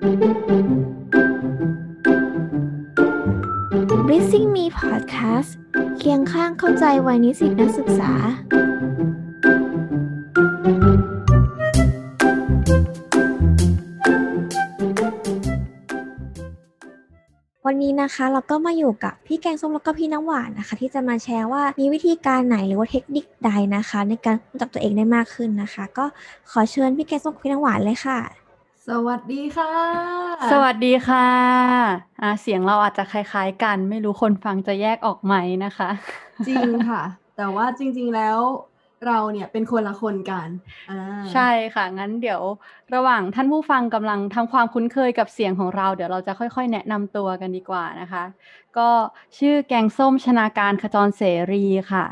b r i s i n g Me Podcast เคียงข้างเข้าใจวัยนิสิตนักศึกษา วันนี้นะคะเราก็มาอยู่กับพี่แกงส้มแล้วก็พี่น้ำหวานนะคะ ที่จะมาแชร์ว่ามีวิธีการไหนหรือว่าเทคนิคใดนะคะ ในการรู้จักตัวเองได้มากขึ้นนะคะ ก็ขอเชิญพี่แกงส้มกับพี่น้ำหวานเลยค่ะ สวัสดีค่ะ สวัสดีค่ะอ่าเสียงเราอาจจะคล้ายๆกัน ไม่รู้คนฟังจะแยกออกไหมนะคะ จริงค่ะ แต่ว่าจริง ๆแล้วเราเนี่ยเป็นคนละคนกันอ่าใช่ค่ะ งั้นเดี๋ยวระหว่างท่านผู้ฟังกำลังทำความคุ้นเคยกับเสียงของเรา เดี๋ยวเราจะค่อยๆ แนะนำตัวกันดีกว่านะคะ ก็ชื่อแกงส้มชนาการขจรเสรีค่ะ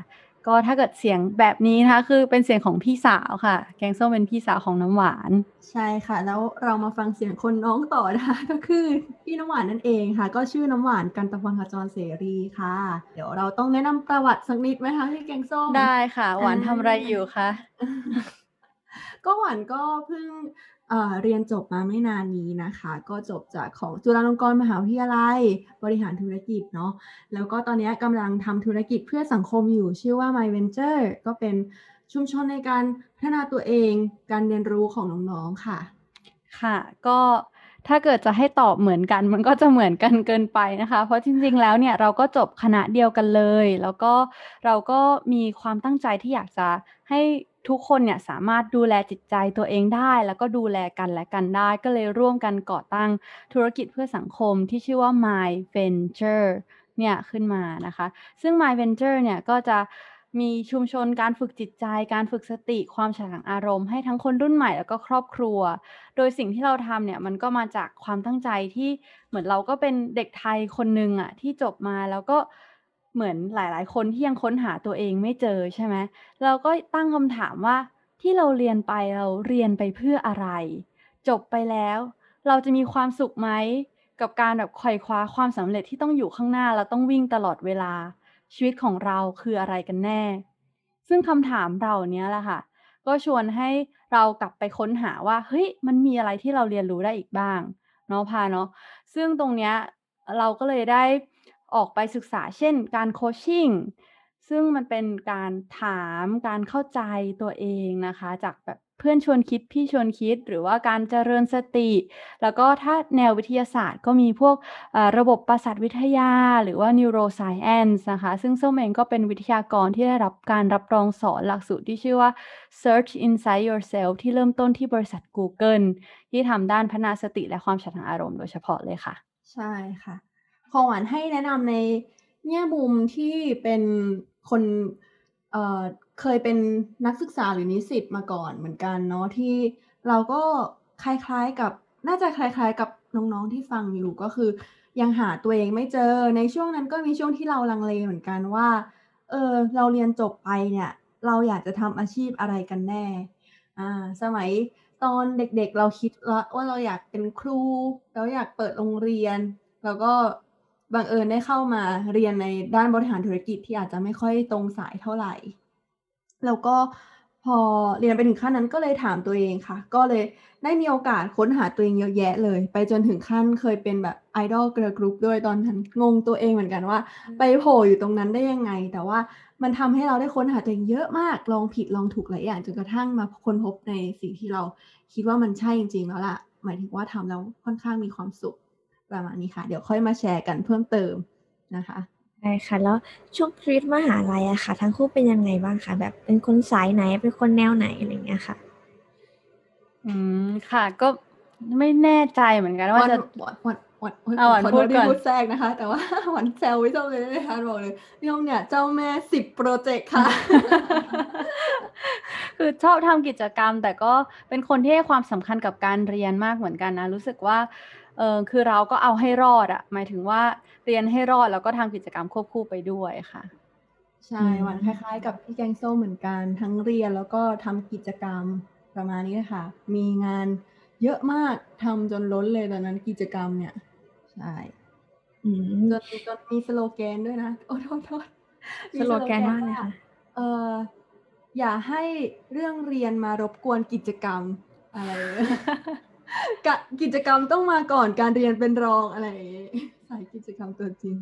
ก็ถ้าเกิดเสียงแบบนี้นะคะ คือเป็นเสียงของพี่สาวค่ะ แกงส้มเป็นพี่สาวของน้ำหวาน ใช่ค่ะ แล้วเรามาฟังเสียงคนน้องต่อนะคะก็คือพี่น้ำหวานนั่นเองค่ะ ก็ชื่อน้ำหวานกันตะพรขจรเสรีค่ะ เดี๋ยวเราต้องแนะนำประวัติสักนิดไหมคะพี่แกงส้มได้ค่ะ หวานทำอะไรอยู่คะก็หวานก็เพิ่ง เรียนจบมาไม่นานนี้นะคะ ก็จบจากของจุฬาลงกรณ์มหาวิทยาลัย บริหารธุรกิจเนาะแล้วก็ตอนนี้กำลังทำธุรกิจเพื่อสังคมอยู่ชื่อว่า My Venture ก็เป็นชุมชนในการพัฒนาตัวเองการเรียนรู้ของน้องๆค่ะ ค่ะ ก็ถ้าเกิดจะให้ตอบเหมือนกัน มันก็จะเหมือนกันเกินไปนะคะ เพราะจริงๆแล้วเนี่ยเราก็จบคณะเดียวกันเลย แล้วก็เราก็มีความตั้งใจที่อยากจะให้ ทุกคนเนี่ยสามารถดูแลจิตใจตัวเองได้ แล้วก็ดูแลกันและกันได้ ก็เลยร่วมกันก่อตั้งธุรกิจเพื่อสังคมที่ชื่อว่า My Venture เนี่ยขึ้นมานะคะ ซึ่ง My Venture เนี่ยก็จะมีชุมชนการฝึกจิตใจ การฝึกสติ ความฉลาดอารมณ์ให้ทั้งคนรุ่นใหม่แล้วก็ครอบครัว โดยสิ่งที่เราทำเนี่ยมันก็มาจากความตั้งใจที่เหมือนเราก็เป็นเด็กไทยคนหนึ่งอะที่จบมาแล้วก็เเหมือนหลาย ๆ คนที่ยังค้นหาตัวเองไม่เจอใช่ไหมเราก็ตั้งคำถามว่าที่เราเรียนไปเราเรียนไปเพื่ออะไร จบไปแล้ว เราจะมีความสุขไหมกับการแบบไขว่คว้าความสำเร็จที่ต้องอยู่ข้างหน้าเราต้องวิ่งตลอดเวลา ชีวิตของเราคืออะไรกันแน่ ซึ่งคำถามเราเนี้ยแหละค่ะ ก็ชวนให้เรากลับไปค้นหาว่าเฮ้ยมันมีอะไรที่เราเรียนรู้ได้อีกบ้างเนาะพาเนาะซึ่งตรงเนี้ยเราก็เลยได้ ออกไปศึกษาเช่น การโคชชิ่งซึ่งมันเป็นการถามการเข้าใจตัวเองนะคะ จากแบบเพื่อนชวนคิดพี่ชวนคิดหรือว่าการเจริญสติ แล้วก็ถ้าแนววิทยาศาสตร์ก็มีพวกระบบประสาทวิทยาหรือว่า neuroscience นะคะ ซึ่งส้มเองก็เป็นวิทยากรที่ได้รับการรับรองสอนหลักสูตรที่ชื่อว่า Search Inside Yourself ที่เริ่มต้นที่บริษัท Google ที่ทำด้านพัฒนาสติและความฉลาดอารมณ์โดยเฉพาะเลยค่ะ ใช่ค่ะ ของหวานให้แนะนำในแง่มุมที่เป็นคนเเคยเป็นนักศึกษาหรือนิสิตมาก่อนเหมือนกันเนาะที่เราก็คล้ายๆกับน่าจะคล้ายๆกับน้องๆที่ฟังอยู่ก็คือ ยังหาตัวเองไม่เจอในช่วงนั้นก็มีช่วงที่เราลังเลเหมือนกันว่าเออเราเรียนจบไปเนี่ยเราอยากจะทำอาชีพอะไรกันแน่อ่าสมัยตอนเด็กๆเราคิดวว่าเราอยากเป็นครู เราอยากเปิดโรงเรียน แล้วก็ บังเอิญได้เข้ามาเรียนในด้านบริหารธุรกิจที่อาจจะไม่ค่อยตรงสายเท่าไหร่ แล้วก็พอเรียนไปถึงขั้นนั้นก็เลยถามตัวเองค่ะ ก็เลยได้มีโอกาสค้นหาตัวเองเยอะแยะเลย ไปจนถึงขั้นเคยเป็นแบบไอดอลเกิร์ลกรุ๊ปด้วยตอนนั้นงงตัวเองเหมือนกันว่า ไปโผล่อยู่ตรงนั้นได้ยังไง แต่ว่ามันทำให้เราได้ค้นหาตัวเองเยอะมากลองผิดลองถูกหลายอย่างจนกระทั่งมาค้นพบในสิ่งที่เราคิดว่ามันใช่จริงๆแล้วล่ะ หมายถึงว่าทำแล้วค่อนข้างมีความสุข ประมาณนี้ค่ะ เดี๋ยวค่อยมาแชร์กันเพิ่มเติมนะคะได้ค่ะ แล้วช่วงชีวิตมหาลัยอะค่ะ ทั้งคู่เป็นยังไงบ้างคะแบบเป็นคนสายไหนเป็นคนแนวไหนอะไรอย่างเงี้ยค่ะ อืมค่ะ ก็ไม่แน่ใจเหมือนกันว่าจะหวานหวานหวานหวานเอาหวานขอพูโทดษก่ที่อนพูดแทรกนะคะ แต่ว่าหวานแซวไว้ชอบเลยนะคะบอกเลยพี่ยมเนี่ยเจ้าแม่สิบโปรเจกต์ค่ะ คือชอบทำกิจกรรม แต่ก็เป็นคนที่ให้ความสำคัญกับการเรียนมากเหมือนกันนะ รู้สึกว่า เออคือเราก็เอาให้รอดอะหมายถึงว่าเรียนให้รอดแล้วก็ทำกิจกรรมควบคู่ไปด้วยค่ะ ใช่อืมหวานคล้ายๆ กับพี่แกงส้มเหมือนกันทั้งเรียนแล้วก็ทำกิจกรรมประมาณนี้เลยค่ะ มีงานเยอะมากทำจนล้นเลยตอนนั้นกิจกรรมเนี่ย ใช่อืมจนจนมีสโลแกนด้วยนะโอ้โทษโทษมีสโลแกนว่าอะไรคะเอออย่าให้เรื่องเรียนมารบกวนกิจกรรมอะไร กะกิจกรรมต้องมาก่อนการเรียนเป็นรองอะไรอย่างงี้สายกิจกรรมตัวจริง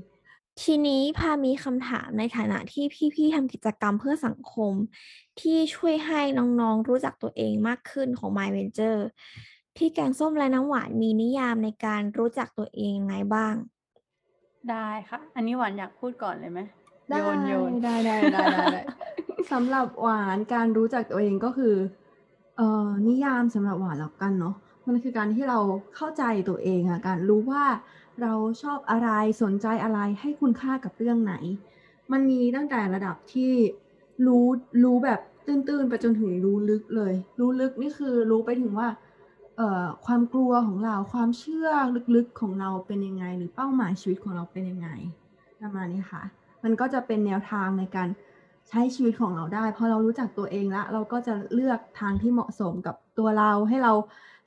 ทีนี้พามีคำถามในฐานะที่พี่ๆทำกิจกรรมเพื่อสังคม ที่ช่วยให้น้องๆรู้จักตัวเองมากขึ้นของ My Venture พี่แกงส้มและน้ำหวานมีนิยามในการรู้จักตัวเองยังไงบ้าง ได้ค่ะ อันนี้หวานอยากพูดก่อนเลยไหมได้โยนโยนได้ได้ได้ได้ได้สำหรับหวานการรู้จักตัวเองก็คือ เอ่อนิยามสำหรับหวานแล้วกันเนาะ มันคือการที่เราเข้าใจตัวเองอะการรู้ว่าเราชอบอะไรสนใจอะไรให้คุณค่ากับเรื่องไหน มันมีตั้งแต่ระดับที่รู้รู้แบบตื้นๆไปจนถึงรู้ลึกเลย รู้ลึกนี่คือรู้ไปถึงว่าเอ่อความกลัวของเราความเชื่อลึกๆของเราเป็นยังไง หรือเป้าหมายชีวิตของเราเป็นยังไงประมาณนี้ค่ะ มันก็จะเป็นแนวทางในการ ใช้ชีวิตของเราได้พอเรารู้จักตัวเองแล้วเราก็จะเลือกทางที่เหมาะสมกับตัวเราให้เรา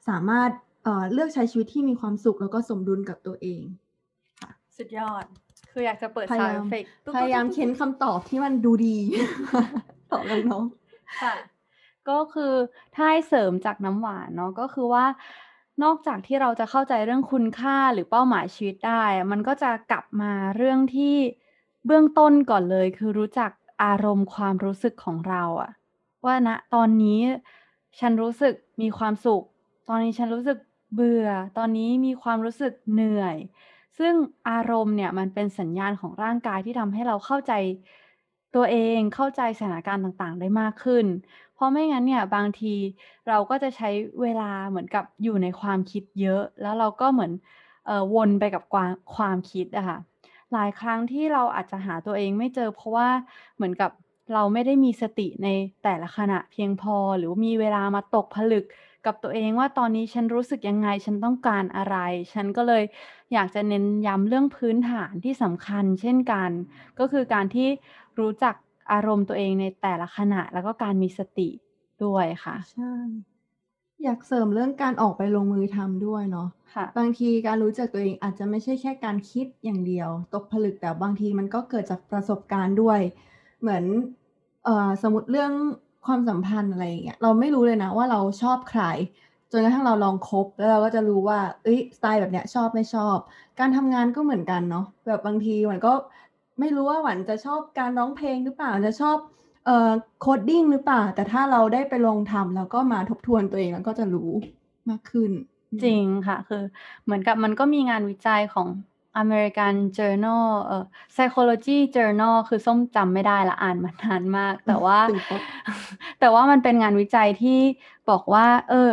สามารถเอ่อเลือกใช้ชีวิตที่มีความสุขแล้วก็สมดุลกับตัวเองสุดยอด คืออยากจะเปิดพซาวยายามเอฟเฟกต์พยายามเค้นคำตอบที่มันดูดีตอบน้องค่ะ ก็คือถ้าให้เสริมจากน้ำหวานเนาะก็คือว่านอกจากที่เราจะเข้าใจเรื่องคุณค่าหรือเป้าหมายชีวิตได้อะมันก็จะกลับมาเรื่องที่เบื้องต้นก่อนเลย คือรู้จัก อารมณ์ความรู้สึกของเราอะว่าณตอนนี้ฉันรู้สึกมีความสุข ตอนนี้ฉันรู้สึกเบื่อ ตอนนี้มีความรู้สึกเหนื่อย ซึ่งอารมณ์เนี่ยมันเป็นสัญญาณของร่างกายที่ทำให้เราเข้าใจตัวเองเข้าใจสถานการณ์ต่างๆ ได้มากขึ้น เพราะไม่งั้นเนี่ยบางทีเราก็จะใช้เวลาเหมือนกับอยู่ในความคิดเยอะ แล้วเราก็เหมือนเอ่อวนไปกับความความคิดอะค่ะ หลายครั้งที่เราอาจจะหาตัวเองไม่เจอ เพราะว่าเหมือนกับเราไม่ได้มีสติในแต่ละขณะเพียงพอ หรือว่ามีเวลามาตกผลึกกับตัวเองว่าตอนนี้ฉันรู้สึกยังไง ฉันต้องการอะไร ฉันก็เลยอยากจะเน้นย้ำเรื่องพื้นฐานที่สำคัญ เช่นกัน ก็คือการที่รู้จักอารมณ์ตัวเองในแต่ละขณะ แล้วก็การมีสติด้วยค่ะ ใช่ อยากเสริมเรื่องการออกไปลงมือทำด้วยเนาะค่ะ บางทีการรู้จักตัวเองอาจจะไม่ใช่แค่การคิดอย่างเดียว ตกผลึกแต่บางทีมันก็เกิดจากประสบการณ์ด้วย เหมือนเอ่อสมมติเรื่องความสัมพันธ์อะไรอย่างเงี้ยเราไม่รู้เลยนะว่าเราชอบใครจนกระทั่งเราลองคบแล้วเราก็จะรู้ว่าเอ้ยสไตล์แบบเนี้ยชอบไม่ชอบ การทำงานก็เหมือนกันเนาะแบบบางทีหวันก็ไม่รู้ว่าหวันจะชอบการร้องเพลงหรือเปล่าจะชอบ เอ่อ coding หรือเปล่า แต่ถ้าเราได้ไปลองทำแล้วก็มาทบทวนตัวเองแล้วก็จะรู้มากขึ้นอืมจริงค่ะ คือเหมือนกับมันก็มีงานวิจัยของ American Journal เอ่อ Psychology Journal คือส้มจำไม่ได้ละอ่านมานานมาก แต่ว่าตื่นเต้นแต่ว่ามันเป็นงานวิจัยที่บอกว่า เออ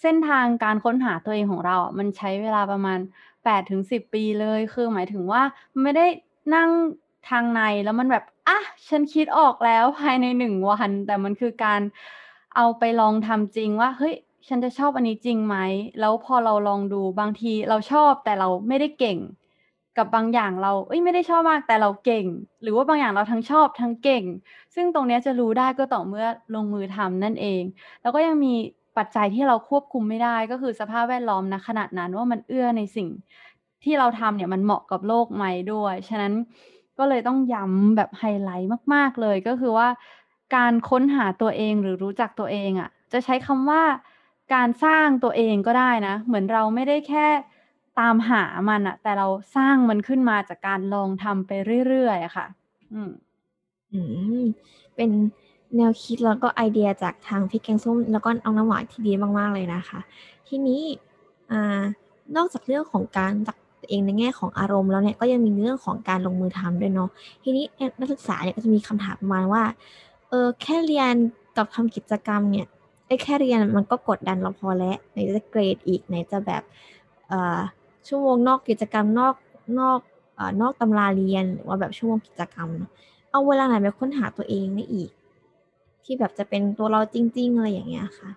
เส้นทางการค้นหาตัวเองของเราอะมันใช้เวลาประมาณ8ถึง10 ปีเลย คือหมายถึงว่ามันไม่ได้นั่งทางในแล้วมันแบบ อะฉันคิดออกแล้วภายในหนึ่งวัน แต่มันคือการเอาไปลองทำจริงว่าเฮ้ยฉันจะชอบอันนี้จริงไหม แล้วพอเราลองดูบางทีเราชอบแต่เราไม่ได้เก่ง กับบางอย่างเราเอ้ยไม่ได้ชอบมากแต่เราเก่ง หรือว่าบางอย่างเราทั้งชอบทั้งเก่ง ซึ่งตรงนี้จะรู้ได้ก็ต่อเมื่อลงมือทำนั่นเอง แล้วก็ยังมีปัจจัยที่เราควบคุมไม่ได้ก็คือสภาพแวดล้อมณขณะนั้นว่ามันเอื้อในสิ่งที่เราทำเนี่ยมันเหมาะกับโลกไหมด้วย ฉะนั้น ก็เลยต้องย้ำแบบไฮไลท์มาก ๆ เลยก็คือว่า การค้นหาตัวเองหรือรู้จักตัวเองอะจะใช้คำว่าการสร้างตัวเองก็ได้นะ เหมือนเราไม่ได้แค่ตามหามันอะแต่เราสร้างมันขึ้นมาจากการลองทำไปเรื่อยๆอะค่ะ อืมอืมเป็นแนวคิดแล้วก็ไอเดียจากทางพี่แกงส้ม แล้วก็เอาน้ำหวานที่ดีมากๆเลยนะคะ ทีนี้อ่านอกจากเรื่องของการจัก ตัวเองในแง่ของอารมณ์แล้วเนี่ยก็ยังมีเรื่องของการลงมือทำด้วยเนาะทีนี้นักศึกษาเนี่ยก็จะมีคำถามประมาณว่าเออแค่เรียนกับทำกิจกรรมเนี่ยไอ้แค่เรียนมันก็กดดันเราพอแล้วไหนจะเกรดอีกไหนจะแบบเอ่อชั่วโมงนอกกิจกรรมนอกนอกเอ่อนอกตำราเรียนหรือว่าแบบชั่วโมงกิจกรรมเนาะเอาเวลาไหนไปค้นหาตัวเองได้อีก ที่แบบจะเป็นตัวเราจริง ๆ อะไรอย่างเงี้ยค่ะ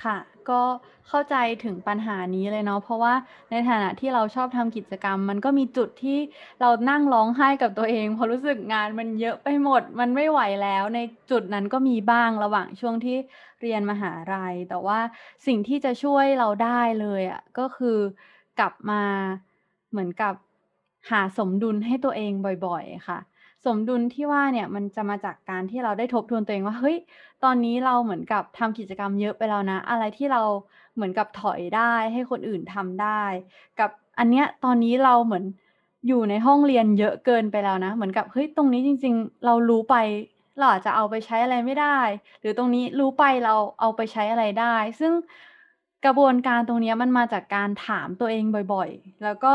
ค่ะ ก็เข้าใจถึงปัญหานี้เลยเนาะ เพราะว่าในฐานะที่เราชอบทำกิจกรรม มันก็มีจุดที่เรานั่งร้องไห้กับตัวเองเพราะรู้สึกงานมันเยอะไปหมด มันไม่ไหวแล้ว ในจุดนั้นก็มีบ้างระหว่างช่วงที่เรียนมหาลัย แต่ว่าสิ่งที่จะช่วยเราได้เลยอะก็คือกลับมาเหมือนกับหาสมดุลให้ตัวเองบ่อย ๆ ค่ะ สมดุลที่ว่าเนี่ยมันจะมาจากการที่เราได้ทบทวนตัวเองว่าเฮ้ยตอนนี้เราเหมือนกับทำกิจกรรมเยอะไปแล้วนะ อะไรที่เราเหมือนกับถอยได้ให้คนอื่นทำได้ กับอันเนี้ยตอนนี้เราเหมือนอยู่ในห้องเรียนเยอะเกินไปแล้วนะ เหมือนกับเฮ้ยตรงนี้จริง ๆ เรารู้ไปเราอาจจะเอาไปใช้อะไรไม่ได้ หรือตรงนี้รู้ไปเราเอาไปใช้อะไรได้ ซึ่งกระบวนการตรงนี้มันมาจากการถามตัวเองบ่อยๆ แล้วก็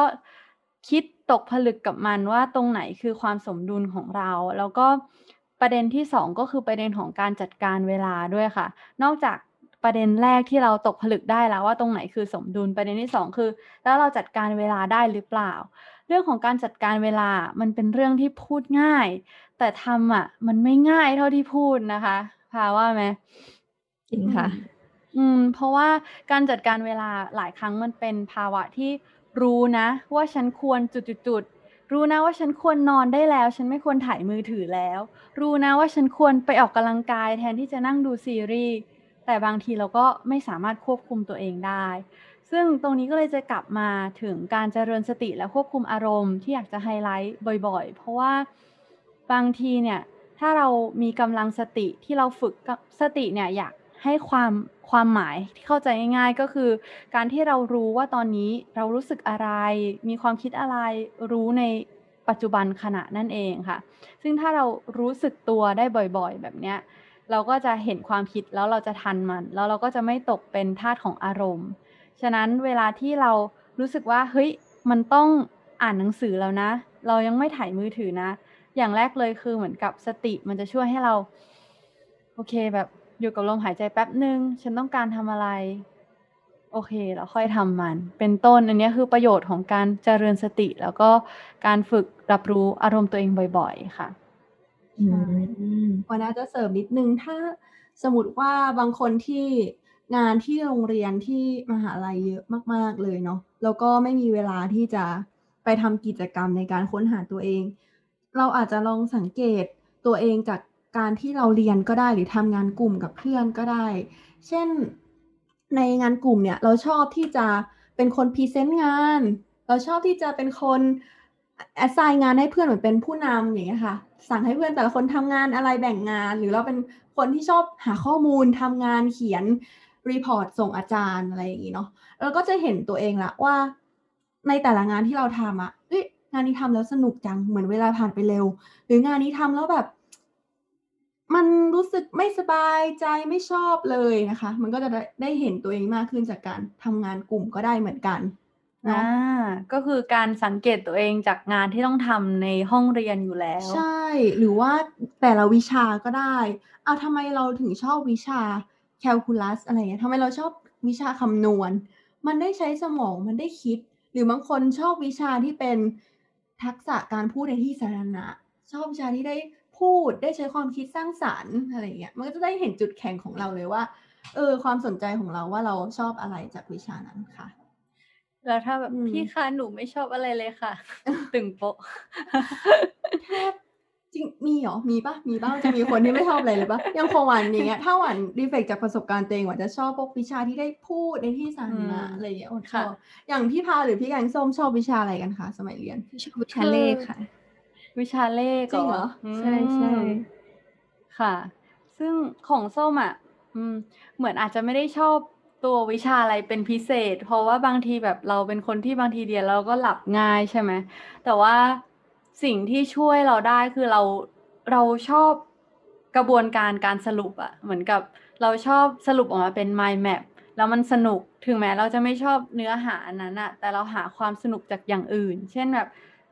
คิดตกผลึกกับมันว่าตรงไหนคือความสมดุลของเรา แล้วก็ประเด็นที่สองก็คือประเด็นของการจัดการเวลาด้วยค่ะ นอกจากประเด็นแรกที่เราตกผลึกได้แล้วว่าตรงไหนคือสมดุลประเด็นที่สองคือ แล้วเราจัดการเวลาได้หรือเปล่า เรื่องของการจัดการเวลามันเป็นเรื่องที่พูดง่าย แต่ทำอะ มันไม่ง่ายเท่าที่พูดนะคะพาว่าไหมจริงค่ะ อืม เพราะว่าการจัดการเวลาหลายครั้งมันเป็นภาวะที่ รู้นะว่าฉันควรจุดๆรู้นะว่าฉันควรนอนได้แล้ว ฉันไม่ควรถ่ายมือถือแล้ว รู้นะว่าฉันควรไปออกกำลังกายแทนที่จะนั่งดูซีรีส์แต่บางทีเราก็ไม่สามารถควบคุมตัวเองได้ ซึ่งตรงนี้ก็เลยจะกลับมาถึงการเจริญสติและควบคุมอารมณ์ที่อยากจะไฮไลท์บ่อย ๆ เพราะว่าบางทีเนี่ยถ้าเรามีกำลังสติที่เราฝึกสติเนี่ยอยาก ให้ความความหมายที่เข้าใจง่ายๆก็คือ การที่เรารู้ว่าตอนนี้เรารู้สึกอะไร มีความคิดอะไรรู้ในปัจจุบันขณะนั่นเองค่ะ ซึ่งถ้าเรารู้สึกตัวได้บ่อยๆ แบบเนี้ยเราก็จะเห็นความคิดแล้วเราจะทันมัน แล้วเราก็จะไม่ตกเป็นทาสของอารมณ์ ฉะนั้นเวลาที่เรารู้สึกว่าเฮ้ยมันต้องอ่านหนังสือแล้วนะ เรายังไม่ถ่ายมือถือนะ อย่างแรกเลยคือเหมือนกับสติมันจะช่วยให้เรา โอเคแบบ อยู่กับลมหายใจแป๊บหนึ่งฉันต้องการทำอะไร โอเคแล้วค่อยทำมัน เป็นต้นอันนี้คือประโยชน์ของการเจริญสติ แล้วก็การฝึกรับรู้อารมณ์ตัวเองบ่อย ๆ ค่ะวันนี้จะเสริมนิดนึงถ้าสมมติว่าบางคนที่งานที่โรงเรียนที่มหาลัยเยอะมาก ๆ เลยเนาะแล้วก็ไม่มีเวลาที่จะไปทำกิจกรรมในการค้นหาตัวเอง เราอาจจะลองสังเกตตัวเองจาก การที่เราเรียนก็ได้หรือทำงานกลุ่มกับเพื่อนก็ได้ เช่นในงานกลุ่มเนี่ยเราชอบที่จะเป็นคน present งาน เราชอบที่จะเป็นคน assign งานให้เพื่อนเหมือนเป็นผู้นำอย่างเงี้ยค่ะ สั่งให้เพื่อนแต่ละคนทำงานอะไรแบ่งงาน หรือเราเป็นคนที่ชอบหาข้อมูลทำงานเขียน report ส่งอาจารย์อะไรอย่างงี้เนาะเราก็จะเห็นตัวเองละว่า ในแต่ละงานที่เราทำอะเอ้ยงานนี้ทำแล้วสนุกจังเหมือนเวลาผ่านไปเร็ว หรืองานนี้ทำแล้วแบบ มันรู้สึกไม่สบายใจไม่ชอบเลยนะคะ มันก็จะได้ได้เห็นตัวเองมากขึ้นจากการทำงานกลุ่มก็ได้เหมือนกันเนาะอ่าก็คือการสังเกตตัวเองจากงานที่ต้องทำในห้องเรียนอยู่แล้ว ใช่ หรือว่าแต่ละวิชาก็ได้ เอาทำไมเราถึงชอบวิชาแคลคูลัสอะไรเงี้ยทำไมเราชอบวิชาคำนวณ มันได้ใช้สมองมันได้คิด หรือบางคนชอบวิชาที่เป็นทักษะการพูดในที่สาธารณะ ชอบวิชาที่ได้ พูดได้ใช้ความคิดสร้างสรรค์อะไรเงี้ยมันก็จะได้เห็นจุดแข็งของเราเลยว่าเออความสนใจของเราว่าเราชอบอะไรจากวิชานั้นค่ะ แล้วถ้าแบบอืมพี่คะหนูไม่ชอบอะไรเลยค่ะ ตึงโป๊ะแทบจริงมีเหรอ มีปะมีบ้างจะมีคนที่ไม่ชอบอะไรเลยปะอยังคงหวันอย่างเงี้ยถ้าหวันรีเฟกจากประสบการณ์ตัวเองหวันจะชอบพวกวิชาที่ได้พูดในที่สาธารณะอืมอะไรอย่างเงี้ยหวันชค่ะอบอย่างพี่พาหรือพี่แกงส้มชอบวิชาอะไรกันคะสมัยเรียนชอบวิชาเลขค่ะ วิชาเลขจริงเหรอใช่ใช่อืมค่ะ ซึ่งของส้มอะอืมเหมือนอาจจะไม่ได้ชอบตัววิชาอะไรเป็นพิเศษ เพราะว่าบางทีแบบเราเป็นคนที่บางทีเรียนเราก็หลับง่ายใช่ไหมแต่ว่าสิ่งที่ช่วยเราได้คือเราเราชอบกระบวนการการสรุปอะเหมือนกับเราชอบสรุปออกมาเป็น mind map แล้วมันสนุกถึงแม้เราจะไม่ชอบเนื้อหาอันนั้นอะแต่เราหาความสนุกจากอย่างอื่น เช่นแบบ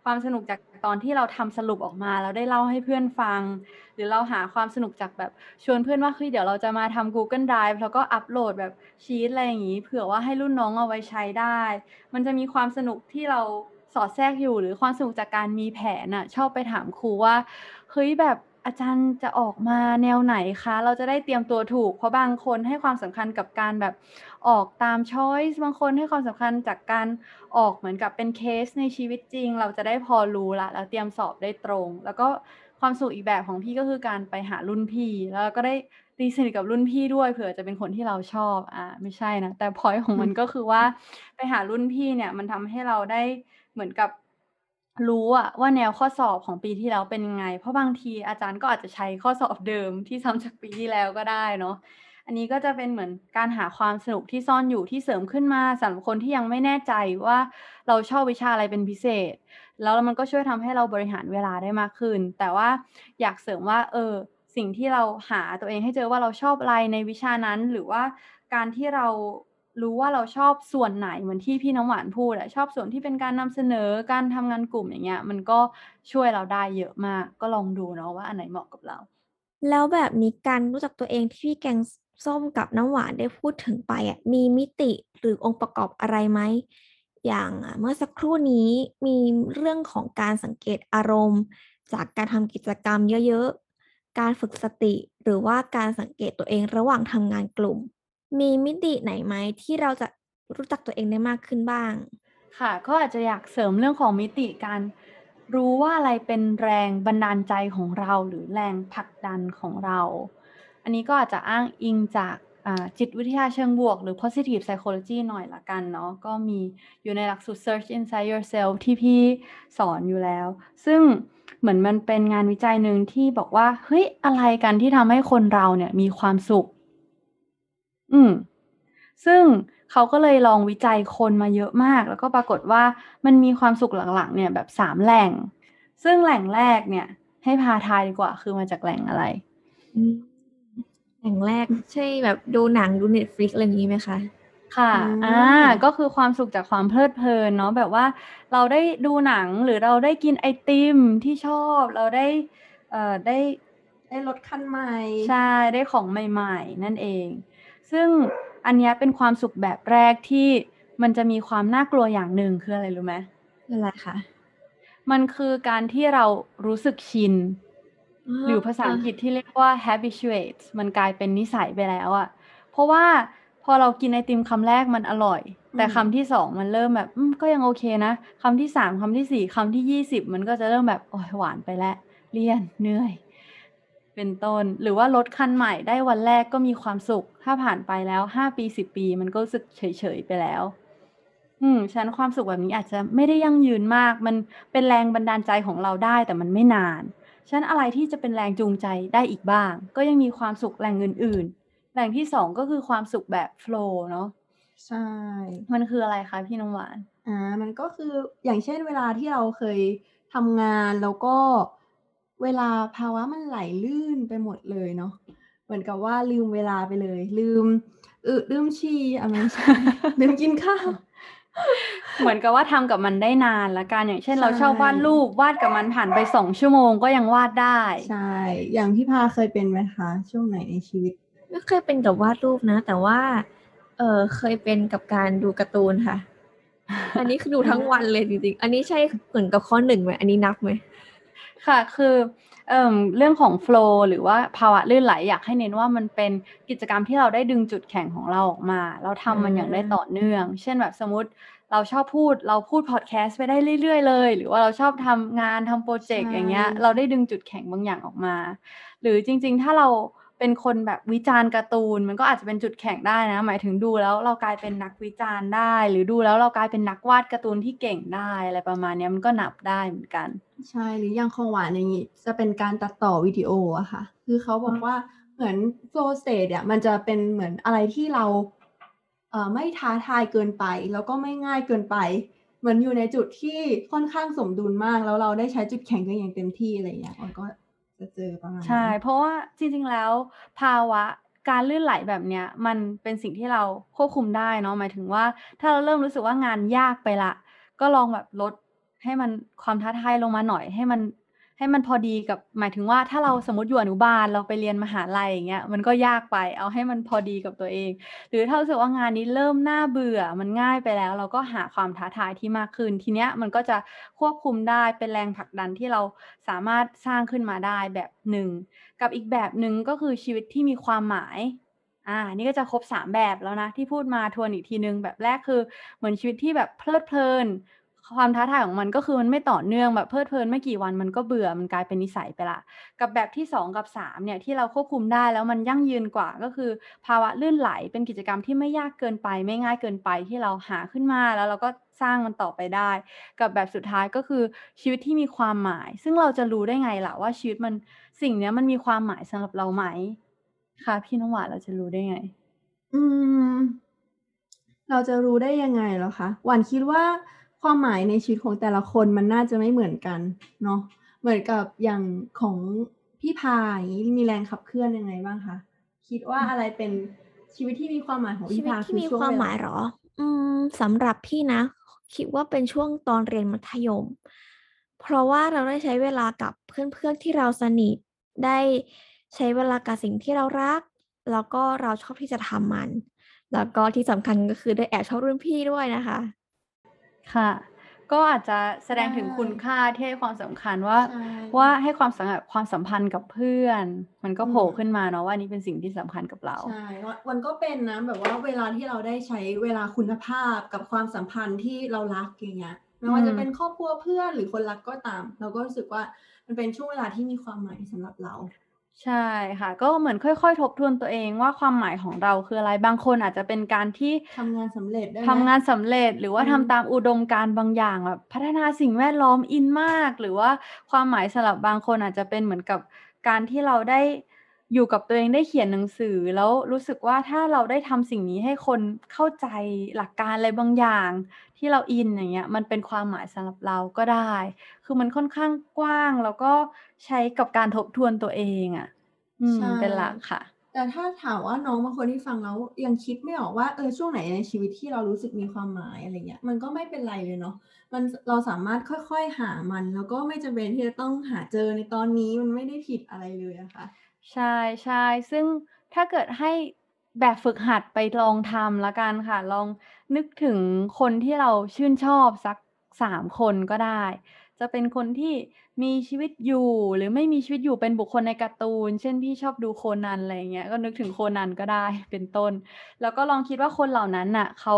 ความสนุกจากตอนที่เราทำสรุปออกมาแล้วได้เล่าให้เพื่อนฟัง หรือเราหาความสนุกจากแบบชวนเพื่อนว่าคือเดี๋ยวเราจะมาทำ Google Drive แล้วก็อัปโหลดแบบชีตอะไรอย่างนี้ เผื่อว่าให้รุ่นน้องเอาไว้ใช้ได้ มันจะมีความสนุกที่เราสอดแทรกอยู่ หรือความสนุกจากการมีแผนน่ะชอบไปถามครูว่าเฮ้ยแบบ อาจารย์จะออกมาแนวไหนคะ เราจะได้เตรียมตัวถูก เพราะบางคนให้ความสำคัญกับการแบบออกตามช้อยส์บางคนให้ความสำคัญจากการออกเหมือนกับเป็นเคสในชีวิตจริง เราจะได้พอรู้ละแล้วเตรียมสอบได้ตรง แล้วก็ความสุขอีกแบบของพี่ก็คือการไปหารุ่นพี่ แล้วก็ได้ตีสนิทกับรุ่นพี่ด้วยเผื่อจะเป็นคนที่เราชอบอ่าไม่ใช่นะแต่พอยของมันก็คือว่าไปหารุ่นพี่เนี่ยมันทำให้เราได้เหมือนกับ รู้อะว่าแนวข้อสอบของปีที่แล้วเป็นยังไง เพราะบางทีอาจารย์ก็อาจจะใช้ข้อสอบเดิมที่ซ้ำจากปีที่แล้วก็ได้เนาะอันนี้ก็จะเป็นเหมือนการหาความสนุกที่ซ่อนอยู่ที่เสริมขึ้นมาสำหรับคนที่ยังไม่แน่ใจว่าเราชอบวิชาอะไรเป็นพิเศษ แล้วมันก็ช่วยทำให้เราบริหารเวลาได้มากขึ้น แต่ว่าอยากเสริมว่าเออสิ่งที่เราหาตัวเองให้เจอว่าเราชอบอะไรในวิชานั้น หรือว่าการที่เรา รู้ว่าเราชอบส่วนไหนเหมือนที่พี่น้ำหวานพูดอะชอบส่วนที่เป็นการนำเสนอการทำงานกลุ่มอย่างเงี้ย มันก็ช่วยเราได้เยอะมาก ก็ลองดูเนาะว่าอันไหนเหมาะกับเรา แล้วแบบนี้การรู้จักตัวเองที่พี่แกงส้มกับน้ำหวานได้พูดถึงไปอะมีมิติหรือองค์ประกอบอะไรไหมอย่างเมื่อสักครู่นี้มีเรื่องของการสังเกตอารมณ์ จากการทำกิจกรรมเยอะๆ การฝึกสติ หรือว่าการสังเกตตัวเองระหว่างทำงานกลุ่ม มีมิติไหนไหมที่เราจะรู้จักตัวเองได้มากขึ้นบ้าง ค่ะ ก็อาจจะอยากเสริมเรื่องของมิติการรู้ว่าอะไรเป็นแรงบันดาลใจของเราหรือแรงผลักดันของเรา อันนี้ก็อาจจะอ้างอิงจากจิตวิทยาเชิงบวก หรือ positive psychology หน่อยละกันเนาะก็มีอยู่ในหลักสูตร search inside yourself ที่พี่สอนอยู่แล้ว ซึ่งเหมือนมันเป็นงานวิจัยหนึ่งที่บอกว่าเฮ้ยอะไรกันที่ทำให้คนเราเนี่ยมีความสุข อืม ซึ่งเขาก็เลยลองวิจัยคนมาเยอะมาก แล้วก็ปรากฏว่ามันมีความสุขหลักๆเนี่ยแบบสามแหล่ง ซึ่งแหล่งแรกเนี่ย ให้พาทายดีกว่าคือมาจากแหล่งอะไรแหล่งแรกใช่แบบดูหนังดู Netflix อะไรอย่างนี้ไหมคะค่ะอืมอ่า ก็คือความสุขจากความเพลิดเพลินเนาะแบบว่าเราได้ดูหนังหรือเราได้กินไอติมที่ชอบ เราได้ เอ่อ ได้ได้รถคันใหม่ ใช่ ได้ของใหม่ ๆ นั่นเอง ซึ่งอันเนี้ยเป็นความสุขแบบแรกที่มันจะมีความน่ากลัวอย่างหนึ่งคืออะไรรู้ไหมคืออะไรคะมันคือการที่เรารู้สึกชิน หรือภาษาอังกฤษที่เรียกว่า habituate มันกลายเป็นนิสัยไปแล้วอะเพราะว่าพอเรากินไอติมคำแรกมันอร่อย แต่อืมคำที่สองมันเริ่มแบบอืมก็ยังโอเคนะคำที่สามคำที่สี่คำที่ยี่สิบมันก็จะเริ่มแบบโอ้ยหวานไปแล้วเลี่ยนเหนื่อย เป็นต้น หรือว่ารถคันใหม่ได้วันแรกก็มีความสุข ถ้าผ่านไปแล้วห้าปีสิบปี มันก็รู้สึกเฉยๆไปแล้ว อืมฉะนันความสุขแบบนี้อาจจะไม่ได้ยั่งยืนมาก มันเป็นแรงบันดาลใจของเราได้แต่มันไม่นานฉะนันอะไรที่จะเป็นแรงจูงใจได้อีกบ้าง ก็ยังมีความสุขแหล่งอื่นๆแหล่งที่สองก็คือความสุขแบบโฟล์เนาะใช่ มันคืออะไรคะพี่น้ำหวานอ่ามันก็คืออย่างเช่นเวลาที่เราเคยทำงานแล้วก็ เวลาภาวะมันไหลลื่นไปหมดเลยเนาะเหมือนกับว่าลืมเวลาไปเลย ลืมอึลืมฉี่อะไม่ใช่ลืมกินข้าวเหมือนกับว่าทำกับมันได้นานละกันอย่างเช่นใช่เราชอบวาดรูปวาดกับมันผ่านไปสองชั่วโมงก็ยังวาดได้ใช่อย่างพี่พาเคยเป็นไหมคะ ช่วงไหนในชีวิตไม่เคยเป็นกับวาดรูปนะ แต่ว่า เออเคยเป็นกับการดูการ์ตูนค่ะ อันนี้คือดูทั้งวันเลยจริงๆ อันนี้ใช่เหมือนกับข้อหนึ่งไหมอันนี้นับไหม ค่ะ คือเอ่มเรื่องของโฟล์หรือว่าภาวะลื่นไหลอยากให้เน้นว่ามันเป็นกิจกรรมที่เราได้ดึงจุดแข็งของเราออกมา เราทำมันอย่างได้ต่อเนื่อง เช่นแบบสมมติเราชอบพูดเราพูดพอดแคสต์ไปได้เรื่อยๆเลย หรือว่าเราชอบทำงานทำโปรเจกต์ใช่อย่างเงี้ย เราได้ดึงจุดแข็งบางอย่างออกมา หรือจริง ๆ ถ้าเรา เป็นคนแบบวิจารณ์การ์ตูน มันก็อาจจะเป็นจุดแข็งได้นะ หมายถึงดูแล้วเรากลายเป็นนักวิจารณ์ได้ หรือดูแล้วเรากลายเป็นนักวาดการ์ตูนที่เก่งได้อะไรประมาณนี้มันก็นับได้เหมือนกัน ใช่หรืออย่างของหวานอย่างนี้ จะเป็นการตัดต่อวิดีโออะค่ะ คือเขาบอกว่าเหมือน flow state เนี่ยมันจะเป็นเหมือนอะไรที่เราเอ่อไม่ท้าทายเกินไป แล้วก็ไม่ง่ายเกินไป เหมือนอยู่ในจุดที่ค่อนข้างสมดุลมาก แล้วเราได้ใช้จุดแข็งตัวเอย่างเต็มที่อะไรอย่างเงี้ยก็ จะเจอประมาณนั้นใช่ เพราะว่าจริงๆแล้วภาวะการลื่นไหลแบบเนี้ยมันเป็นสิ่งที่เราควบคุมได้เนาะหมายถึงว่า ถ้าเราเริ่มรู้สึกว่างานยากไปละ ก็ลองแบบลดให้มันความท้าทายลงมาหน่อยให้มัน ให้มันพอดีกับหมายถึงว่าถ้าเราสมมติอยู่อนุบาลเราไปเรียนมหาลัยอย่างเงี้ยมันก็ยากไปเอาให้มันพอดีกับตัวเอง หรือถ้ารู้สึกว่างานนี้เริ่มน่าเบื่อมันง่ายไปแล้ว เราก็หาความท้าทายที่มากขึ้น ทีเนี้ยมันก็จะควบคุมได้เป็นแรงผลักดันที่เราสามารถสร้างขึ้นมาได้แบบหนึ่งกับอีกแบบหนึ่งก็คือชีวิตที่มีความหมายอ่า นี่ก็จะครบสามแบบแล้วนะ ที่พูดมาทวนอีกทีนึง แบบแรกคือ เหมือนชีวิตที่แบบเพลิดเพลิน ความท้าทายของมันก็คือมันไม่ต่อเนื่องแบบเพลิดเพลินไม่กี่วันมันก็เบื่อมันกลายเป็นนิสัยไปละกับแบบที่ 2 กับ 3เนี่ยที่เราควบคุมได้แล้วมันยั่งยืนกว่าก็คือ ภาวะลื่นไหลเป็นกิจกรรมที่ไม่ยากเกินไป ไม่ง่ายเกินไปที่เราหาขึ้นมาแล้วเราก็สร้างมันต่อไปได้ กับแบบสุดท้ายก็คือชีวิตที่มีความหมาย ซึ่งเราจะรู้ได้ไงล่ะว่าชีวิตมันสิ่งเนี้ยมันมีความหมายสำหรับเราไหมคะพี่น้ำหวานเราจะรู้ได้ไง อืม เราจะรู้ได้ยังไงเหรอคะหวานคิดว่า ความหมายในชีวิตของแต่ละคนมันน่าจะไม่เหมือนกันเนาะเหมือนกับอย่างของพี่พาอย่างนี้มีแรงขับเคลื่อนยังไงบ้างคะคิดว่าอะไรเป็นชีวิตที่มีความหมายของชีพี่วิตพาที่มีช่ความเวลหมายเหรอ อืมสำหรับพี่นะ คิดว่าเป็นช่วงตอนเรียนมัธยม เพราะว่าเราได้ใช้เวลากับเพื่อนๆที่เราสนิทได้ใช้เวลากับสิ่งที่เรารัก แล้วก็เราชอบที่จะทำมัน แล้วก็ที่สำคัญก็คือได้แอบชอบรุ่นพี่ด้วยนะคะ ค่ะ ก็อาจจะแสดงถึงใช่คุณค่าที่ให้ความสำคัญว่าใช่ว่าให้ความสำคัญความสัมพันธ์กับเพื่อน มันก็อืมโผล่ขึ้นมาเนาะว่าอันนี้เป็นสิ่งที่สำคัญกับเราใช่วันวันก็เป็นนะแบบว่าเวลาที่เราได้ใช้เวลาคุณภาพกับความสัมพันธ์ที่เรารักอย่างเงี้ยไม่ว่าอืมจะเป็นครอบครัวเพื่อนหรือคนรักก็ตาม เราก็รู้สึกว่ามันเป็นช่วงเวลาที่มีความหมายสำหรับเรา ใช่ค่ะ ก็เหมือนค่อย ๆ ทบทวนตัวเองว่าความหมายของเราคืออะไร บางคนอาจจะเป็นการที่ทำงานสำเร็จได้ไหมทำงานสำเร็จหรือว่าอืมทำตามอุดมการณ์บางอย่างแบบพัฒนาสิ่งแวดล้อมอินมาก หรือว่าความหมายสำหรับบางคนอาจจะเป็นเหมือนกับการที่เราได้ อยู่กับตัวเองได้เขียนหนังสือ แล้วรู้สึกว่าถ้าเราได้ทำสิ่งนี้ให้คนเข้าใจหลักการอะไรบางอย่าง ที่เราอินอย่างเงี้ยมันเป็นความหมายสำหรับเราก็ได้ คือมันค่อนข้างกว้างแล้วก็ใช้กับการทบทวนตัวเองอะอืมใช่เป็นหลักค่ะ แต่ถ้าถามว่าน้องบางคนที่ฟังแล้วยังคิดไม่ออกว่าเออช่วงไหนในชีวิตที่เรารู้สึกมีความหมายอะไรเงี้ยมันก็ไม่เป็นไรเลยเนาะมันเราสามารถค่อยๆหามัน แล้วก็ไม่จำเป็นที่จะต้องหาเจอในตอนนี้มันไม่ได้ผิดอะไรเลยอะค่ะ ใช่ใช่ซึ่งถ้าเกิดให้แบบฝึกหัดไปลองทำละกันค่ะ ลองนึกถึงคนที่เราชื่นชอบสักสามคนก็ได้ จะเป็นคนที่มีชีวิตอยู่ หรือไม่มีชีวิตอยู่เป็นบุคคลในการ์ตูน เช่น พี่ชอบดูโคนัน อะไรอย่างเงี้ย ก็นึกถึงโคนันก็ได้ เป็นต้น แล้วก็ลองคิดว่าคนเหล่านั้นน่ะ เขา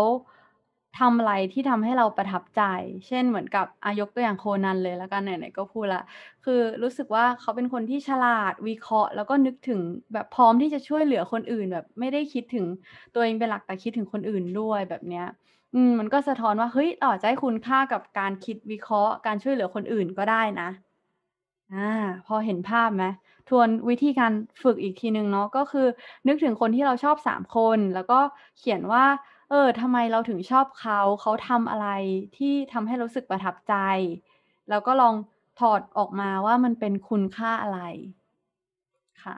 ทำอะไรที่ทำให้เราประทับใจ เช่นเหมือนกับอายกตัวอย่างโคนันเลยแล้วกันไหนๆก็พูดละ คือรู้สึกว่าเขาเป็นคนที่ฉลาดวิเคราะห์ แล้วก็นึกถึงแบบพร้อมที่จะช่วยเหลือคนอื่นแบบ ไม่ได้คิดถึงตัวเองเป็นหลักแต่คิดถึงคนอื่นด้วยแบบเนี้ย อืมมันก็สะท้อนว่าเฮ้ยเราอาจคุณค่ากับการคิดวิเคราะห์ การช่วยเหลือคนอื่นก็ได้นะอ่าพอเห็นภาพไหมทวนวิธีการฝึกอีกทีนึงเนาะก็คือ นึกถึงคนที่เราชอบสามคน แล้วก็เขียนว่า เออทำไมเราถึงชอบเขา เขาทำอะไรที่ทำให้รู้สึกประทับใจ แล้วก็ลองถอดออกมาว่ามันเป็นคุณค่าอะไรค่ะ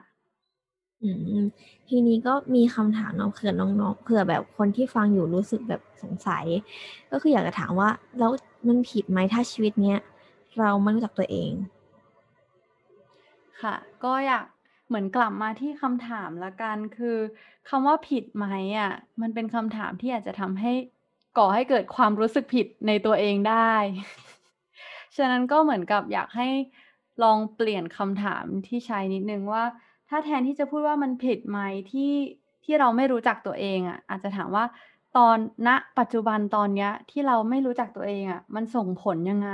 อืมทีนี้ก็มีคำถามเนาะเผื่อน้องๆเผื่อแบบคนที่ฟังอยู่รู้สึกแบบสงสัย ก็คืออยากจะถามว่า แล้วมันผิดไหมถ้าชีวิตเนี้ยเราไม่รู้จักตัวเอง ค่ะ ก็อยาก เหมือนกลับมาที่คำถามละกัน คือคำว่าผิดไหมอะ มันเป็นคำถามที่อาจจะทำให้ก่อให้เกิดความรู้สึกผิดในตัวเองได้ ฉะนั้นก็เหมือนกับอยากให้ลองเปลี่ยนคำถามที่ใช้นิดนึงว่า ถ้าแทนที่จะพูดว่ามันผิดไหมที่ที่เราไม่รู้จักตัวเองอะ อาจจะถามว่าตอนณปัจจุบันตอนเนี้ยที่เราไม่รู้จักตัวเองอะ มันส่งผลยังไง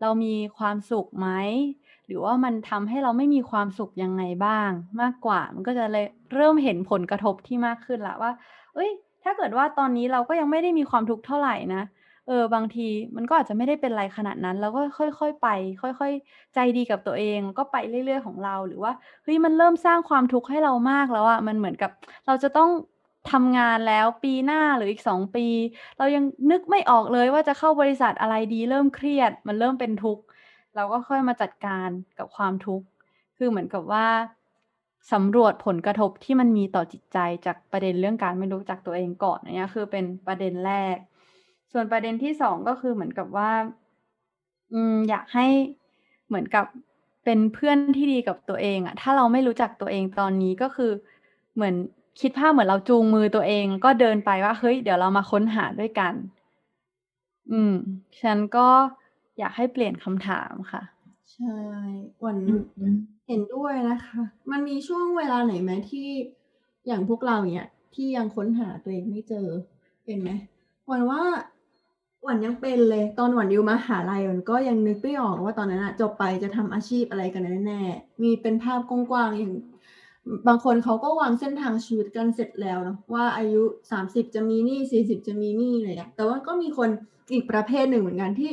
เรามีความสุขไหม หรือว่ามันทำให้เราไม่มีความสุขยังไงบ้าง มากกว่า มันก็จะเลยเริ่มเห็นผลกระทบที่มากขึ้นละว่า เอ้ย ถ้าเกิดว่าตอนนี้เราก็ยังไม่ได้มีความทุกข์เท่าไหร่นะ เออ บางทีมันก็อาจจะไม่ได้เป็นไรขนาดนั้น เราก็ค่อยๆไป ค่อยๆ ใจดีกับตัวเอง ก็ไปเรื่อยๆของเรา หรือว่า เฮ้ย มันเริ่มสร้างความทุกข์ให้เรามากแล้วอะมันเหมือนกับ เราจะต้องทำงานแล้วปีหน้าหรืออีก2ปี เรายังนึกไม่ออกเลยว่าจะเข้าบริษัทอะไรดี เริ่มเครียด มันเริ่มเป็นทุกข์ เราก็ค่อยมาจัดการกับความทุกข์ คือเหมือนกับว่าสำรวจผลกระทบที่มันมีต่อจิตใจจากประเด็นเรื่องการไม่รู้จักตัวเองก่อนเนี้ยคือเป็นประเด็นแรก ส่วนประเด็นที่2ก็คือเหมือนกับว่า อืมอยากให้เหมือนกับเป็นเพื่อนที่ดีกับตัวเองอะถ้าเราไม่รู้จักตัวเองตอนนี้ก็คือเหมือนคิดภาพเหมือนเราจูงมือตัวเอง ก็เดินไปว่าเฮ้ยเดี๋ยวเรามาค้นหาด้วยกัน อืมฉันก็ อยากให้เปลี่ยนคำถามค่ะ ใช่หวันอืมเห็นด้วยนะคะ มันมีช่วงเวลาไหนไหมที่อย่างพวกเราเนี่ยที่ยังค้นหาตัวเองไม่เจอเป็นไหมหวันว่าหวันวันยังเป็นเลย ตอนหวันอยู่มหาลัยหวันก็ยังนึกไม่ออกว่าตอนนั้นอะจบไปจะทำอาชีพอะไรกันแน่ๆมีเป็นภาพกว้างๆอย่างบางคนเขาก็วางเส้นทางชีวิตกันเสร็จแล้วเนาะว่าอายุสามสิบจะมีหนี้สี่สิบจะมีหนี้อะไรอย่างเงี้ยแต่ว่าก็มีคนอีกประเภทหนึ่งเหมือนกันที่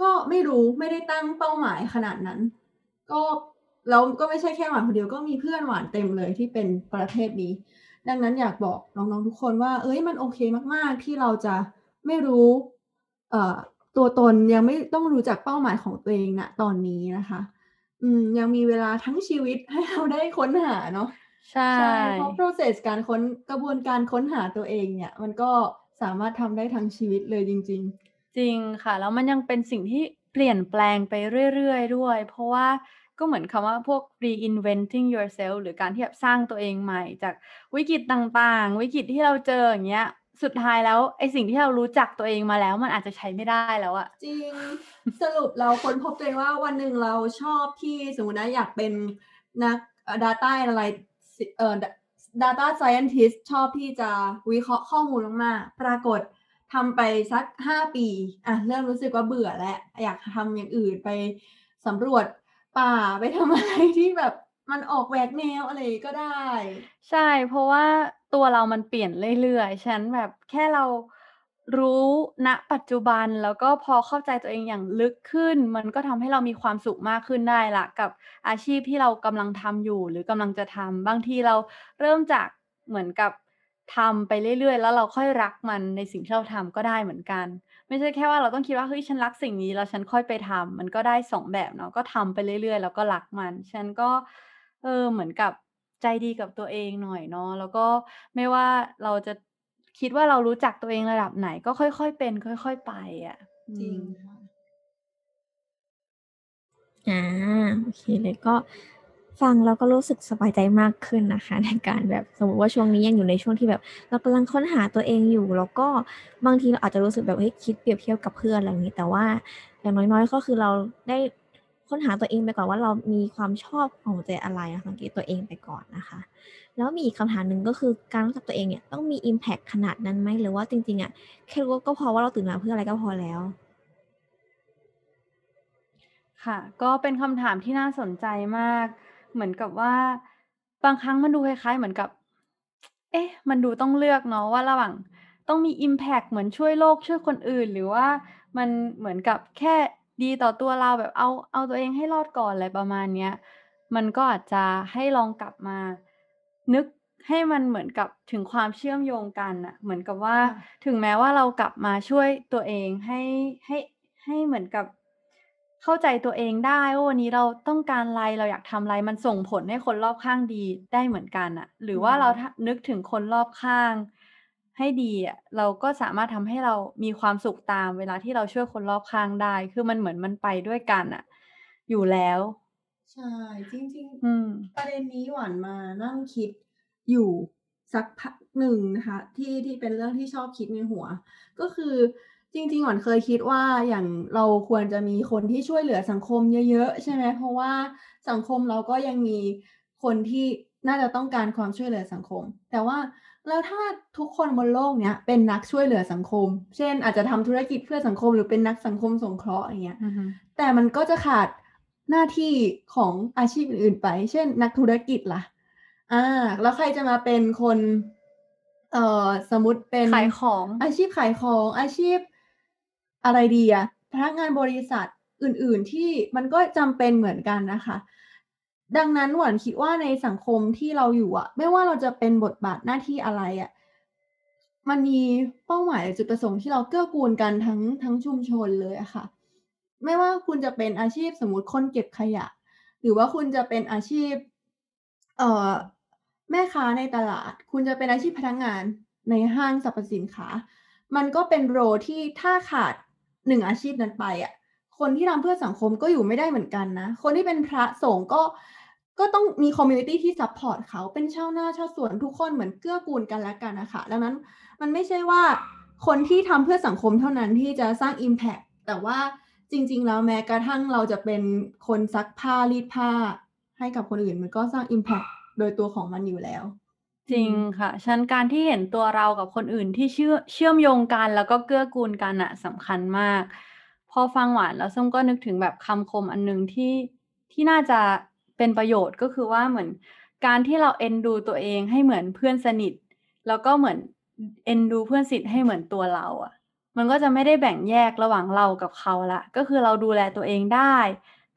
ก็ไม่รู้ไม่ได้ตั้งเป้าหมายขนาดนั้น ก็แล้วก็ไม่ใช่แค่หวานคนเดียวก็มีเพื่อนหวานเต็มเลยที่เป็นประเภทนี้ ดังนั้นอยากบอกน้องๆทุกคนว่า เอ้ยมันโอเคมากๆ ที่เราจะไม่รู้เอ่อตัวตนยังไม่ต้องรู้จักเป้าหมายของตัวเองณตอนนี้นะคะ อืมยังมีเวลาทั้งชีวิตให้เราได้ค้นหาเนาะใช่ใช่เพราะ process การค้นกระบวนการค้นหาตัวเองเนี่ย มันก็สามารถทำได้ทั้งชีวิตเลยจริง จริงค่ะ แล้วมันยังเป็นสิ่งที่เปลี่ยนแปลงไปเรื่อย ๆ ด้วย เพราะว่าก็เหมือนคำว่าพวก reinventing yourself หรือการที่แบบสร้างตัวเองใหม่จากวิกฤตต่างๆ วิกฤตที่เราเจออย่างเงี้ย สุดท้ายแล้วไอ้สิ่งที่เรารู้จักตัวเองมาแล้ว มันอาจจะใช้ไม่ได้แล้วอะจริง สรุปเราค้นพบตัวเองว่าวันหนึ่งเราชอบที่สมมตินะอยากเป็นนักเอ่อ data analyst เอ่อ data scientist ชอบที่จะวิเคราะห์ข้อมูลมากๆปรากฏ ทำไปสักห้าปีอะเริ่มรู้สึกว่าเบื่อแล้วอยากทำอย่างอื่นไปสำรวจป่าไปทำอะไรที่แบบมันออกแหวกแนวอะไรก็ได้ ใช่เพราะว่าตัวเรามันเปลี่ยนเรื่อยๆ ฉันแบบแค่เรารู้ณปัจจุบันแล้วก็พอเข้าใจตัวเองอย่างลึกขึ้น มันก็ทำให้เรามีความสุขมากขึ้นได้ละกับอาชีพที่เรากำลังทำอยู่หรือกำลังจะทำบางทีเราเริ่มจากเหมือนกับ ทำไปเรื่อยๆ แล้วเราค่อยรักมันในสิ่งที่เราทำก็ได้เหมือนกัน ไม่ใช่แค่ว่าเราต้องคิดว่าเฮ้ยฉันรักสิ่งนี้แล้วฉันค่อยไปทำมันก็ได้สองแบบเนาะก็ทำไปเรื่อยๆ แล้วก็รักมัน ฉันก็เออเหมือนกับใจดีกับตัวเองหน่อยเนาะแล้วก็ไม่ว่าเราจะคิดว่าเรารู้จักตัวเองระดับไหน ก็ค่อยๆเป็น ค่อย ๆ ไปอะอืจริงมค่าโอเคเลยก็ ฟังแล้วก็รู้สึกสบายใจมากขึ้นนะคะ ในการแบบสมมติว่าช่วงนี้ยังอยู่ในช่วงที่แบบ เรากำลังค้นหาตัวเองอยู่ แล้วก็บางทีเราอาจจะรู้สึกแบบเฮ้ยคิดเปรียบเทียบกับเพื่อนอะไรอย่างงี้ แต่ว่าอย่างน้อยๆก็คือเราได้ค้นหาตัวเองไปก่อนว่าเรามีความชอบของใจอะไรอะสังเกตตัวเองไปก่อนนะคะ แล้วมีอีกคำถามหนึ่งก็คือการรู้จักตัวเองเนี่ยต้องมีอิมแพกขนาดนั้นไหมหรือว่าจริงๆอะแค่รู้ก็พอว่าเราตื่นมาเพื่ออะไรก็พอแล้ว ค่ะ ก็เป็นคำถามที่น่าสนใจมาก เหมือนกับว่า บางครั้งมันดูคล้าย ๆ เหมือนกับ เอ๊ะ มันดูต้องเลือกเนาะว่าระหว่างต้องมีอิมแพกเหมือนช่วยโลกช่วยคนอื่น หรือว่ามันเหมือนกับแค่ดีต่อตัวเราแบบเอาเอาตัวเองให้รอดก่อนอะไรประมาณเนี้ยมันก็อาจจะให้ลองกลับมา นึกให้มันเหมือนกับถึงความเชื่อมโยงกันน่ะเหมือนกับว่าค่ะถึงแม้ว่าเรากลับมาช่วยตัวเองให้ให้ให้เหมือนกับ เข้าใจตัวเองได้ว่าวันนี้เราต้องการไรเราอยากทำไร มันส่งผลให้คนรอบข้างดีได้เหมือนกันน่ะหรือว่าอืมเราทนึกถึงคนรอบข้าง ให้ดีอะเราก็สามารถทำให้เรามีความสุขตามเวลาที่เราช่วยคนรอบข้างได้ คือมันเหมือนมันไปด้วยกันน่ะอยู่แล้ว ใช่ จริง อืม ๆ ประเด็นนี้หวานมานั่งคิดอยู่สักพักหนึ่งนะคะ ที่ที่เป็นเรื่องที่ชอบคิดในหัว ก็คือ จริงๆหวานเคยคิดว่าอย่างเราควรจะมีคนที่ช่วยเหลือสังคมเยอะๆ ใช่ไหมเพราะว่าสังคมเราก็ยังมีคนที่น่าจะต้องการความช่วยเหลือสังคม แต่ว่าแล้วถ้าทุกคนบนโลกเนี้ยเป็นนักช่วยเหลือสังคม เช่น อาจจะทำธุรกิจเพื่อสังคมหรือเป็นนักสังคมสงเคราะห์อย่างเงี้ยอือฮึแต่มันก็จะขาดหน้าที่ของอาชีพอื่นๆไป เช่น นักธุรกิจล่ะอาแล้วใครจะมาเป็นคนเอ่อสมมุติเป็นขายของอาชีพขายของอาชีพ อะไรดีอะพนักงานบริษัทอื่น ๆ ที่มันก็จำเป็นเหมือนกันนะคะ ดังนั้นหวานคิดว่าในสังคมที่เราอยู่อะไม่ว่าเราจะเป็นบทบาทหน้าที่อะไรอะมันมีเป้าหมายจุดประสงค์ที่เราเกื้อกูลกันทั้งทั้งชุมชนเลยอะค่ะ ไม่ว่าคุณจะเป็นอาชีพสมมติคนเก็บขยะ หรือว่าคุณจะเป็นอาชีพ เอ่อแม่ค้าในตลาด คุณจะเป็นอาชีพพนักงานในห้างสรรพสินค้า มันก็เป็น role ที่ถ้าขาด 1อาชีพนั้นไปอะคนที่ทำเพื่อสังคมก็อยู่ไม่ได้เหมือนกันนะ คนที่เป็นพระสงฆ์ก็ก็ต้องมีคอมมิวนิตี้ที่ซัปพอร์ตเขาเป็นชาวนาชาวสวนทุกคนเหมือนเกื้อกูลกันและกันนะคะดังนั้นมันไม่ใช่ว่าคนที่ทำเพื่อสังคมเท่านั้นที่จะสร้างอิมแพกแต่ว่าจริง ๆ แล้วแม้กระทั่งเราจะเป็นคนซักผ้ารีดผ้า ให้กับคนอื่นมันก็สร้างอิมแพกโดยตัวของมันอยู่แล้ว จริงค่ะ ฉะนั้นการที่เห็นตัวเรากับคนอื่นที่เชื่อเชื่อมโยงกันแล้วก็เกื้อกูลกันน่ะสำคัญมาก พอฟังหวานแล้วส้มก็นึกถึงแบบคำคมอันหนึ่งที่ที่น่าจะเป็นประโยชน์ก็คือว่าเหมือนการที่เราเอ็นดูตัวเองให้เหมือนเพื่อนสนิท แล้วก็เหมือนเอ็นดูเพื่อนสนิทให้เหมือนตัวเราอะมันก็จะไม่ได้แบ่งแยกระหว่างเรากับเขาละก็คือเราดูแลตัวเองได้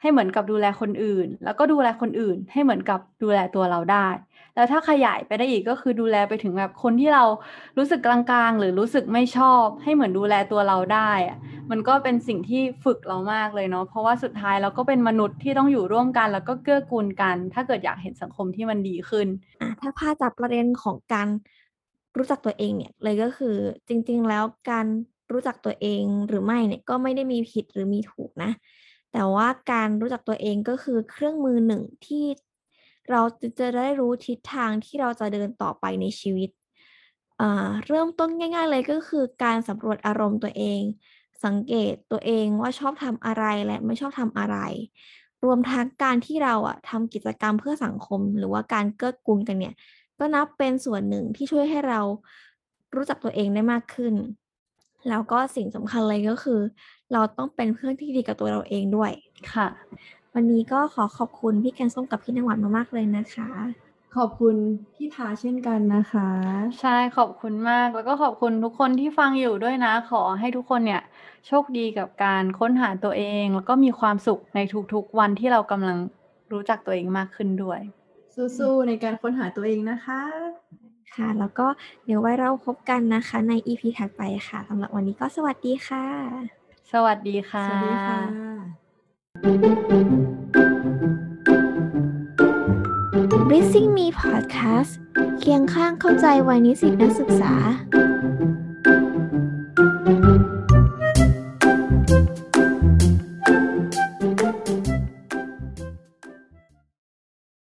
ให้เหมือนกับดูแลคนอื่น แล้วก็ดูแลคนอื่น ให้เหมือนกับดูแลตัวเราได้ แล้วถ้าขยายไปได้อีกก็คือดูแลไปถึงแบบคนที่เรารู้สึกกลางๆ หรือรู้สึกไม่ชอบ ให้เหมือนดูแลตัวเราได้อะมันก็เป็นสิ่งที่ฝึกเรามากเลยเนาะเพราะว่าสุดท้ายเราก็เป็นมนุษย์ที่ต้องอยู่ร่วมกัน แล้วก็เกื้อกูลกัน ถ้าเกิดอยากเห็นสังคมที่มันดีขึ้นอะถ้าพาจากประเด็นของการรู้จักตัวเองเนี่ยเลยก็คือจริง ๆ แล้วการรู้จักตัวเองหรือไม่เนี่ยก็ไม่ได้มีผิดหรือมีถูกนะ แต่ว่าการรู้จักตัวเองก็คือเครื่องมือหนึ่งที่เราจะได้รู้ทิศทางที่เราจะเดินต่อไปในชีวิต เริ่มต้นง่าย ๆ เลยก็คือการสำรวจอารมณ์ตัวเอง สังเกตตัวเองว่าชอบทำอะไรและไม่ชอบทำอะไร รวมทั้งการที่เราอะทำกิจกรรมเพื่อสังคม หรือว่าการเกื้อกูลกันเนี่ย ก็นับเป็นส่วนหนึ่งที่ช่วยให้เรารู้จักตัวเองได้มากขึ้น แล้วก็สิ่งสำคัญเลยก็คือ เราต้องเป็นเพื่อนที่ดีกับตัวเราเองด้วยค่ะ วันนี้ก็ขอขอบคุณพี่แกงส้มกับพี่น้ำหวานมากๆเลยนะคะ ขอบคุณพี่ทาเช่นกันนะคะ ใช่ขอบคุณมากแล้วก็ขอบคุณทุกคนที่ฟังอยู่ด้วยนะ ขอให้ทุกคนเนี่ย โชคดีกับการค้นหาตัวเอง แล้วก็มีความสุขในทุกๆวันที่เรากำลังรู้จักตัวเองมากขึ้นด้วย สู้ๆในการค้นหาตัวเองนะคะ ค่ะ แล้วก็เดี๋ยวไว้เราพบกันนะคะ ใน EP ถัดไปค่ะสำหรับวันนี้ก็สวัสดีค่ะ สวัสดีค่ะ สวัสดีค่ะ b r i s i n g Me Podcast เคียงข้างเข้าใจวัยนิสิตนักศึกษา